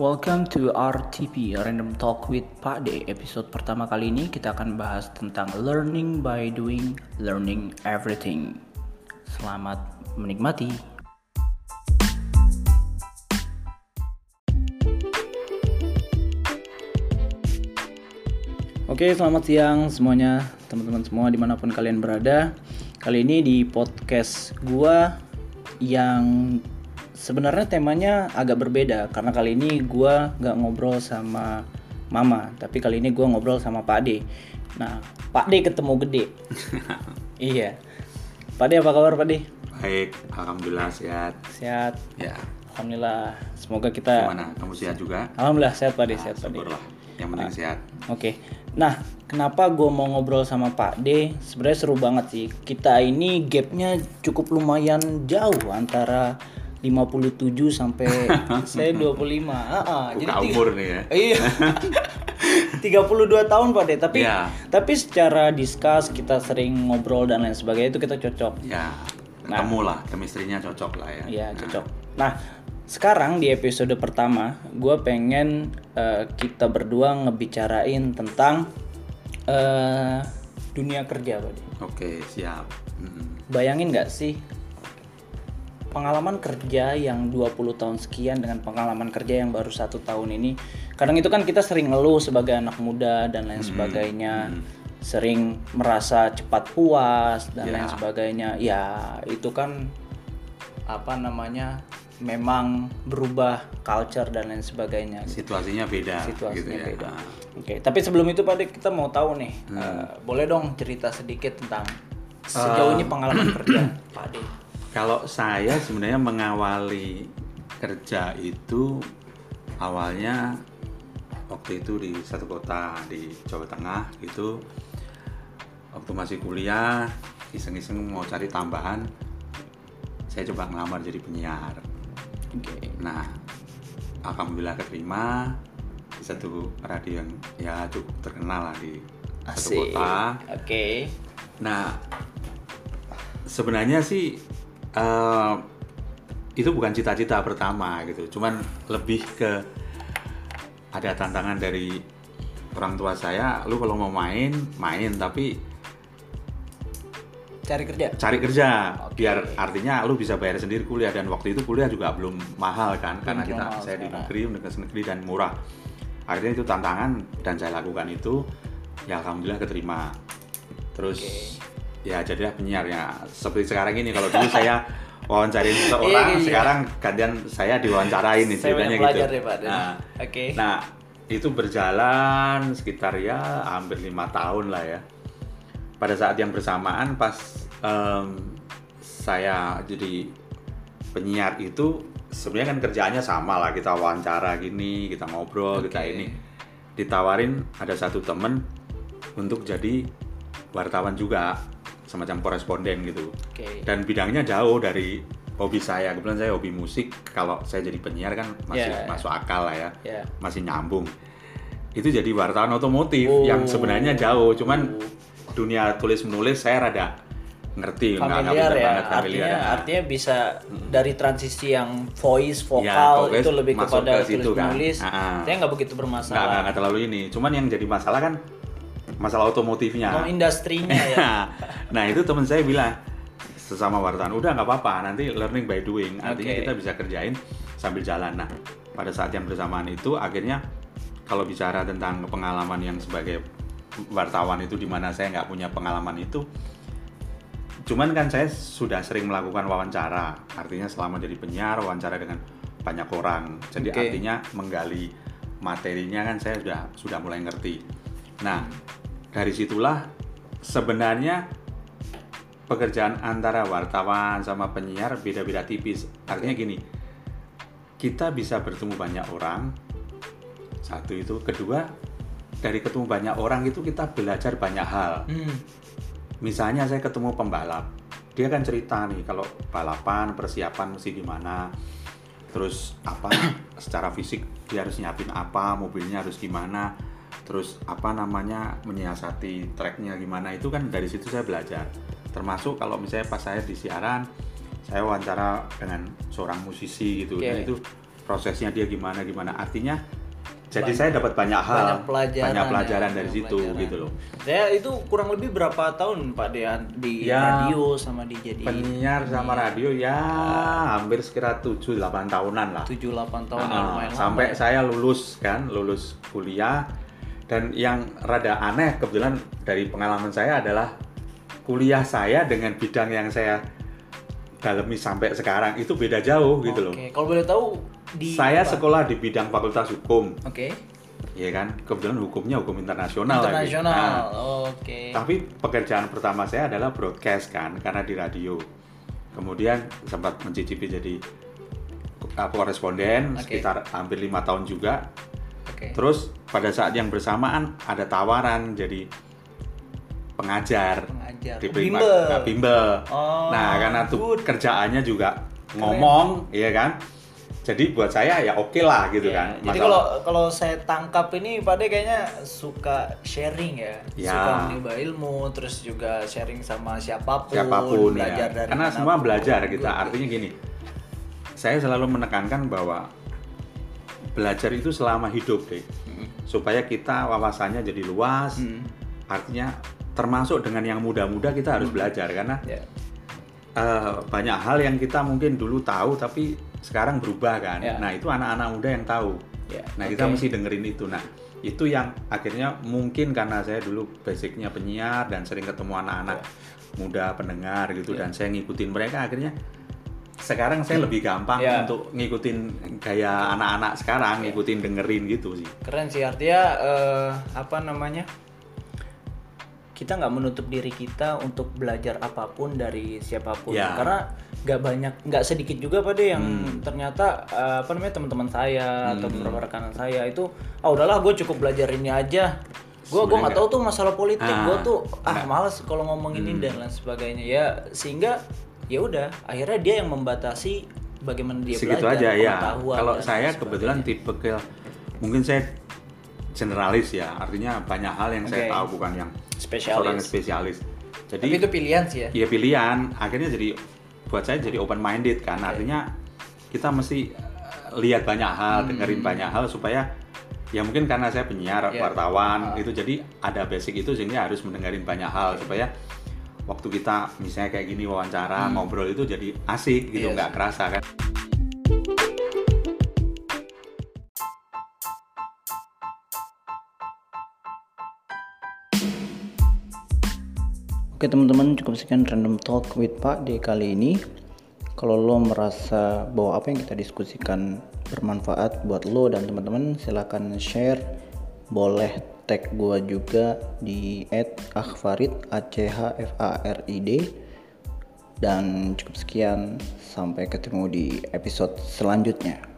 Welcome to RTP Random Talk with Pak D. Episode pertama kali ini kita akan bahas tentang learning by doing, learning everything. Selamat menikmati. Oke, selamat siang semuanya, teman-teman semua di mana pun kalian berada. Kali ini di podcast gua yang sebenarnya temanya agak berbeda karena kali ini gua nggak ngobrol sama Mama, tapi kali ini gua ngobrol sama Pak D. Nah, Pak D ketemu gede. iya. Pak D apa kabar Pak D? Baik, alhamdulillah sehat. Sehat. Ya, Alhamdulillah. Semoga kita gimana? Kamu sehat juga? Alhamdulillah sehat Pak D, Nah, sehat Pak D. Yang penting sehat. Oke, nah kenapa gue mau ngobrol sama Pak D? Sebenarnya seru banget sih. Kita ini gapnya cukup lumayan jauh antara 57 sampai saya 25. Ah, ah, Buka tiga- umur nih ya. Iya. 32 tahun Pak D, tapi Iya. tapi secara discuss kita sering ngobrol dan lain sebagainya itu kita cocok. Ya, Nah. ketemu lah, chemistry-nya cocok lah ya. Iya cocok. Nah sekarang di episode pertama, gue pengen eh, kita berdua ngebicarain tentang eh, dunia kerja, Pak. Oke, siap. Mm. Bayangin nggak sih pengalaman kerja yang 20 tahun sekian dengan pengalaman kerja yang baru satu tahun ini kadang itu kan kita sering ngeluh sebagai anak muda dan lain sebagainya sering merasa cepat puas dan Ya. lain sebagainya ya itu kan apa namanya memang berubah culture dan lain sebagainya Situasinya beda situasinya gitu ya. beda. Ah. Oke, tapi sebelum itu Pak Dik, kita mau tahu nih, eh, boleh dong cerita sedikit tentang sejauh ini pengalaman kerja Pak Dik. Kalau saya sebenarnya mengawali kerja itu awalnya waktu itu di satu kota di Jawa Tengah itu waktu masih kuliah iseng-iseng mau cari tambahan saya coba ngelamar jadi penyiar. Oke. Nah, alhamdulillah keterima di satu radio yang ya cukup terkenal lah di satu Asik. kota. Oke. Nah, sebenarnya sih eh, itu bukan cita-cita pertama gitu, cuman lebih ke ada tantangan dari orang tua saya, lu kalau mau main, main tapi Cari kerja. cari kerja Oke. biar artinya lu bisa bayar sendiri kuliah dan waktu itu kuliah juga belum mahal kan karena Belum kita saya di sekarang. negeri universitas negeri dan murah akhirnya itu tantangan dan saya lakukan itu ya alhamdulillah keterima terus ya jadilah penyiar ya seperti sekarang ini kalau dulu saya wawancarin seseorang Iya, iya. sekarang gantian saya diwawancarain nih Saya ceritanya gitu deh Pak. Nah, Oke. Nah, itu berjalan sekitar ya hampir lima tahun lah ya. Pada saat yang bersamaan pas em, saya jadi penyiar itu sebenarnya kan kerjaannya sama lah kita wawancara gini, kita ngobrol, kita Oke. ini ditawarin ada satu temen untuk jadi wartawan juga semacam koresponden gitu Oke. dan bidangnya jauh dari hobi saya kebetulan saya hobi musik kalau saya jadi penyiar kan masih Ya, ya. masuk akal lah ya Ya. masih nyambung itu jadi wartawan otomotif Oh. yang sebenarnya jauh cuman dunia tulis menulis saya rada ngerti nggak nggak Familiar pinter ya. banget familiar Artinya ya. artinya bisa dari transisi yang voice, Ya, vokal voice itu lebih kepada ke situ tulis kan. menulis. Ah, ah. Saya nggak begitu nggak nggak bermasalah. nggak terlalu ini cuman yang jadi masalah kan masalah otomotifnya Oh, industrinya ya. nah itu teman saya bilang sesama wartawan udah nggak apa-apa nanti learning by doing artinya Oke. kita bisa kerjain sambil jalan nah pada saat yang bersamaan itu akhirnya kalau bicara tentang pengalaman yang sebagai wartawan itu di mana saya nggak punya pengalaman itu cuman kan saya sudah sering melakukan wawancara artinya selama jadi penyiar wawancara dengan banyak orang jadi Oke. artinya menggali materinya kan saya sudah sudah mulai ngerti nah dari situlah sebenarnya pekerjaan antara wartawan sama penyiar beda-beda tipis. Artinya gini kita bisa bertemu banyak orang. Satu itu. Kedua dari ketemu banyak orang itu kita belajar banyak hal. Hmm. misalnya saya ketemu pembalap. Dia kan cerita nih kalau balapan persiapan mesti gimana terus apa secara fisik dia harus nyiapin apa mobilnya harus gimana terus apa namanya menyiasati tracknya gimana itu kan dari situ saya belajar termasuk kalau misalnya pas saya di siaran saya wawancara dengan seorang musisi gitu Oke. Nah, itu prosesnya dia gimana gimana artinya jadi saya dapat banyak hal banyak pelajaran, banyak pelajaran ya, dari banyak situ pelajaran. gitu loh Saya itu kurang lebih berapa tahun Pak Dean di Ya, radio sama di jadi penyiar sama radio ya hampir sekira 7-8 tahunan lah 7 8 tahun ya, Ah, lumayan sampai lama. ya. saya lulus kan lulus kuliah dan yang rada aneh kebetulan dari pengalaman saya adalah kuliah saya dengan bidang yang saya dalami sampai sekarang itu beda jauh gitu loh Oke, kalau boleh tahu di saya apa? sekolah di bidang fakultas hukum Oke. ya kan kebetulan hukumnya hukum internasional. Internasional. Nah, Oke. tapi pekerjaan pertama saya adalah broadcast kan karena di radio kemudian sempat mencicipi jadi koresponden Oke. sekitar hampir lima tahun juga Oke. terus pada saat yang bersamaan ada tawaran jadi pengajar Pengajar. di Bimbel. Nah, bimbel. Oh, nah karena tuh kerjaannya juga ngomong ya kan jadi buat saya ya oke lah gitu Ya, kan Jadi Masalah- kalau kalau saya tangkap ini Pak De kayaknya suka sharing ya. Ya. Suka menimba ilmu terus juga sharing sama siapa pun, siapa pun belajar ya. dari karena semua belajar kita Good. artinya gini saya selalu menekankan bahwa belajar itu selama hidup deh supaya kita wawasannya jadi luas Hmm. artinya termasuk dengan yang muda-muda kita harus belajar karena Ya. eh, banyak hal yang kita mungkin dulu tahu tapi sekarang berubah kan Ya. nah itu anak-anak muda yang tahu Ya, nah kita oke. mesti dengerin itu nah itu yang akhirnya mungkin karena saya dulu basicnya penyiar dan sering ketemu anak-anak muda pendengar gitu Ya. dan saya ngikutin mereka akhirnya sekarang saya lebih gampang Ya. untuk ngikutin gaya anak-anak sekarang ngikutin dengerin gitu sih Keren sih artinya eh, apa namanya? Kita nggak menutup diri kita untuk belajar apa pun dari siapa pun Ya. karena nggak banyak nggak sedikit juga pada yang Hmm. ternyata eh, apa namanya teman-teman saya atau beberapa rekanan saya itu ah udahlah gue cukup belajar ini aja gue gue nggak tahu tuh masalah politik Ah, gue tuh ah nggak. males kalau ngomong ini Hmm. dan lain sebagainya ya sehingga ya udah akhirnya dia yang membatasi bagaimana dia segitu belajar aja ya kalau saya kebetulan tipe ke mungkin saya generalis ya artinya banyak hal yang saya Oke. tahu bukan yang Spesialis. seorang spesialis jadi Tapi itu pilihan sih ya. ya pilihan akhirnya jadi buat saya jadi open minded kan artinya kita mesti uh, lihat banyak hal dengerin banyak hal supaya ya mungkin karena saya penyiar Ya. wartawan itu jadi ada basic itu sehingga harus mendengarin banyak hal supaya waktu kita misalnya kayak gini wawancara ngobrol itu jadi asik gitu Iya nggak kerasa kan Oke teman-teman cukup sekian random talk with Pak di kali ini. Kalau lo merasa bahwa apa yang kita diskusikan bermanfaat buat lo dan teman-teman silahkan share. Boleh tag gua juga di @akhfarid a c h f a r i d dan cukup sekian sampai ketemu di episode selanjutnya.